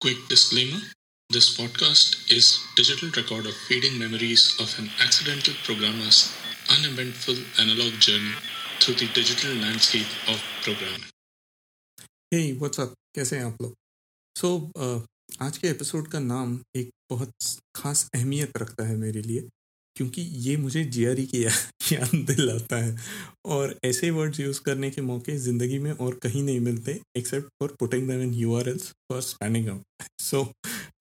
Quick disclaimer this podcast is digital record of fading memories of an accidental programmer's uneventful analog journey through the digital landscape of programming. Hey what's up कैसे हैं आप लोग सो so, uh, आज के episode का नाम एक बहुत खास अहमियत रखता है मेरे लिए क्योंकि ये मुझे जी की याद दिलाता है और ऐसे वर्ड्स यूज़ करने के मौके ज़िंदगी में और कहीं नहीं मिलते except for putting them in U R Ls for standing out so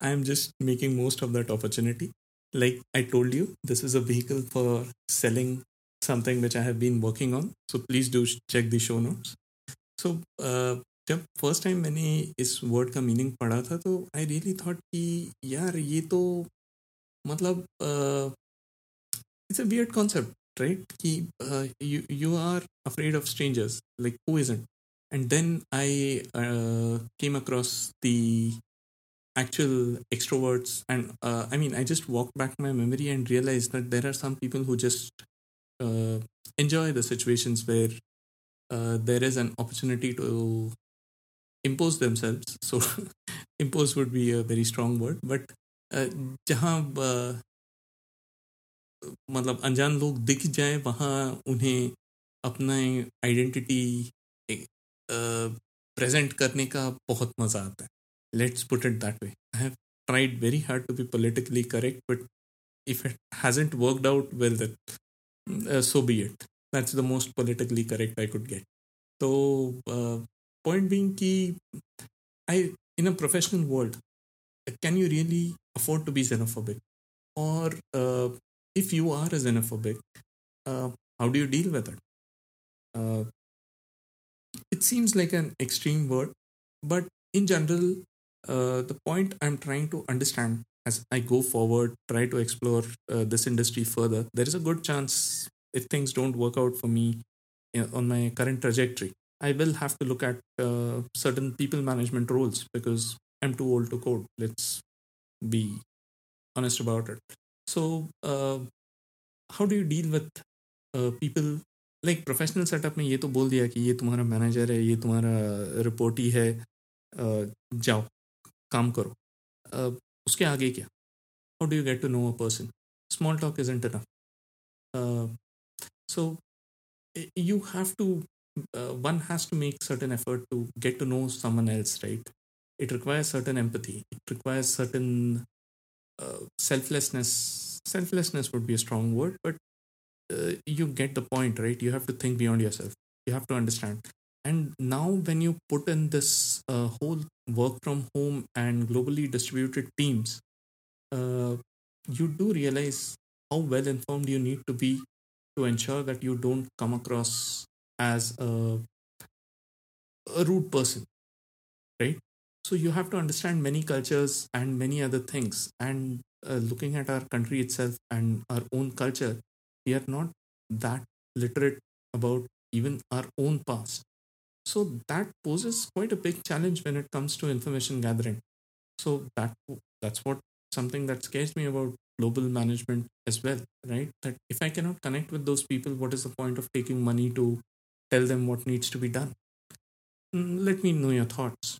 I am just making most of that opportunity I told you, this is a vehicle for selling something which I have been working on. So please do check the show notes. So uh, जब first time मैंने इस word का meaning पढ़ा था तो I really thought कि यार ये तो मतलब it's a weird concept, right? Ki, uh, you you are afraid of strangers, like who isn't? And then I uh, came across the actual extroverts, and uh, I mean, I just walked back my memory and realized that there are some people who just uh, enjoy the situations where uh, there is an opportunity to impose themselves. So, impose would be a very strong word, but uh, जहाँ मतलब अनजान लोग दिख जाए, वहाँ उन्हें अपना identity present करने का बहुत मज़ा आता है। Let's put it that way I have tried very hard to be politically correct but if it hasn't worked out well that so be it that's the most politically correct I could get तो point being कि I in a professional world can you really afford to be xenophobic? और if you are a xenophobic, uh, how do you deal with it? Uh, it seems like an extreme word, but in general, uh, the point I'm trying to understand as I go forward, try to explore uh, this industry further, there is a good chance if things don't work out for me know, on my current trajectory, I will have to look at uh, certain people management roles because I'm too old to code. Let's be honest about it. So, uh, how do you deal with uh, people like professional setup में ये तो बोल दिया कि ये तुम्हारा manager है ये तुम्हारा रिपोर्ट ही है uh, जाओ काम करो uh, उसके आगे क्या how do you get to know a person small talk isn't enough so you have to uh, one has to make certain effort to get to know someone else right it requires certain empathy it requires certain uh, selflessness selflessness would be a strong word, but uh, you get the point, right? You have to think beyond yourself. You have to understand. And now, when you put in this uh, whole work from home and globally distributed teams, uh, you do realize how well informed you need to be to ensure that you don't come across as a, a rude person, right? So you have to understand many cultures and many other things. And uh, looking at our country itself and our own culture, we are not that literate about even our own past. So that poses quite a big challenge when it comes to information gathering. So that that's what something that scares me about global management as well, right? That if I cannot connect with those people, what is the point of taking money to tell them what needs to be done? Mm, let me know your thoughts.